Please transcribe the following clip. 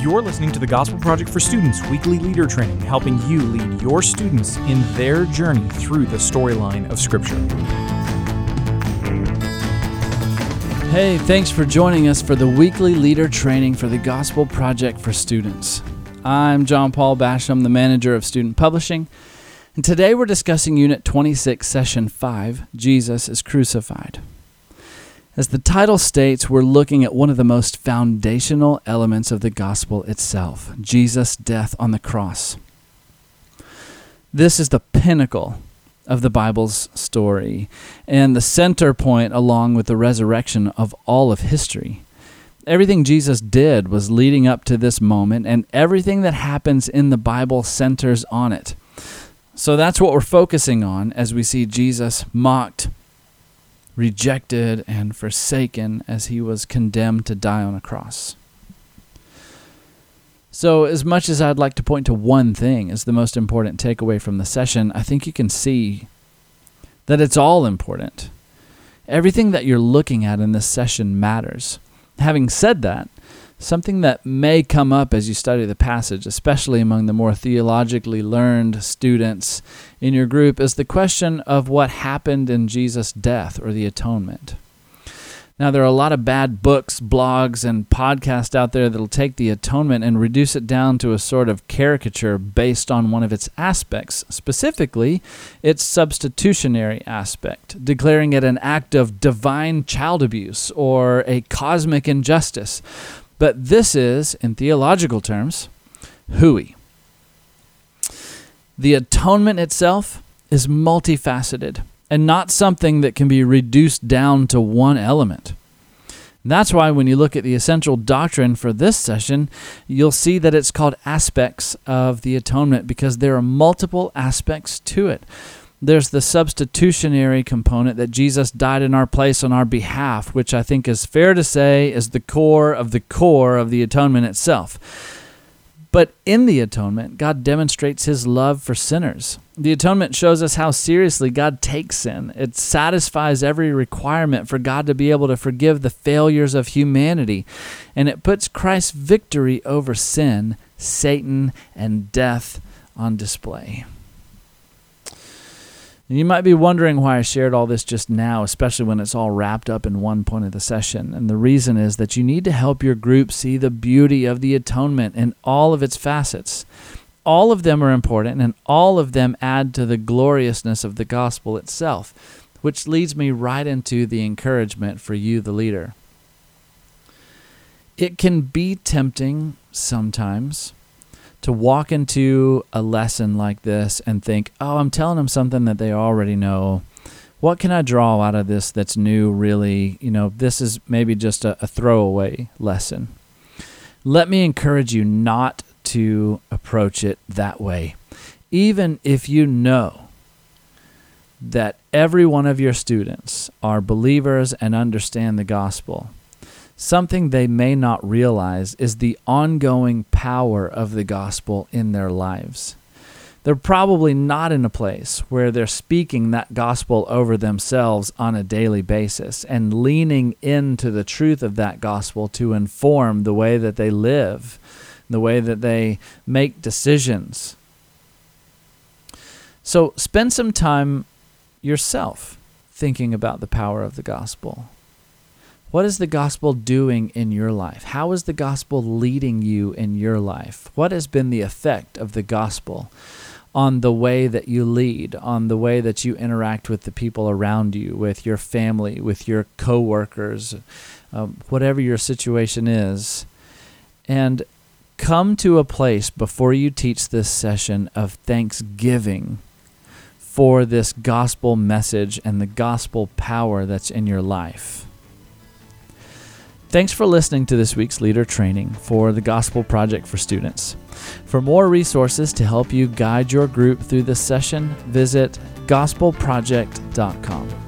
You're listening to the Gospel Project for Students weekly leader training, helping you lead your students in their journey through the storyline of Scripture. Hey, thanks for joining us for the weekly leader training for the Gospel Project for Students. I'm John Paul Basham, the manager of student publishing, and today we're discussing Unit 26, Session 5 Jesus is Crucified. As the title states, we're looking at one of the most foundational elements of the gospel itself Jesus' death on the cross. This is the pinnacle of the Bible's story and the center point along with the resurrection of all of history. Everything Jesus did was leading up to this moment, and everything that happens in the Bible centers on it. So that's what we're focusing on as we see Jesus mocked, rejected, and forsaken as he was condemned to die on a cross. So, as much as I'd like to point to one thing as the most important takeaway from the session, I think you can see that it's all important. Everything that you're looking at in this session matters. Having said that, something that may come up as you study the passage, especially among the more theologically learned students in your group, is the question of what happened in Jesus' death or the atonement. Now, there are a lot of bad books, blogs, and podcasts out there that'll take the atonement and reduce it down to a sort of caricature based on one of its aspects, specifically its substitutionary aspect, declaring it an act of divine child abuse or a cosmic injustice. But this is, in theological terms, hooey. The atonement itself is multifaceted and not something that can be reduced down to one element. That's why when you look at the essential doctrine for this session, you'll see that it's called aspects of the atonement because there are multiple aspects to it. There's the substitutionary component that Jesus died in our place on our behalf, which I think is fair to say is the core of the core of the atonement itself. But in the atonement, God demonstrates his love for sinners. The atonement shows us how seriously God takes sin. It satisfies every requirement for God to be able to forgive the failures of humanity. And it puts Christ's victory over sin, Satan, and death on display. You might be wondering why I shared all this just now, especially when it's all wrapped up in one point of the session. And the reason is that you need to help your group see the beauty of the atonement in all of its facets. All of them are important, and all of them add to the gloriousness of the gospel itself, which leads me right into the encouragement for you, the leader. It can be tempting sometimes to walk into a lesson like this and think, oh, I'm telling them something that they already know. What can I draw out of this that's new, really? You know, this is maybe just a, a throwaway lesson. Let me encourage you not to approach it that way. Even if you know that every one of your students are believers and understand the gospel, Something they may not realize is the ongoing power of the gospel in their lives. They're probably not in a place where they're speaking that gospel over themselves on a daily basis and leaning into the truth of that gospel to inform the way that they live, the way that they make decisions. So spend some time yourself thinking about the power of the gospel. What is the gospel doing in your life? How is the gospel leading you in your life? What has been the effect of the gospel on the way that you lead, on the way that you interact with the people around you, with your family, with your coworkers, um, whatever your situation is? And come to a place before you teach this session of thanksgiving for this gospel message and the gospel power that's in your life. Thanks for listening to this week's leader training for the Gospel Project for Students. For more resources to help you guide your group through this session, visit gospelproject.com.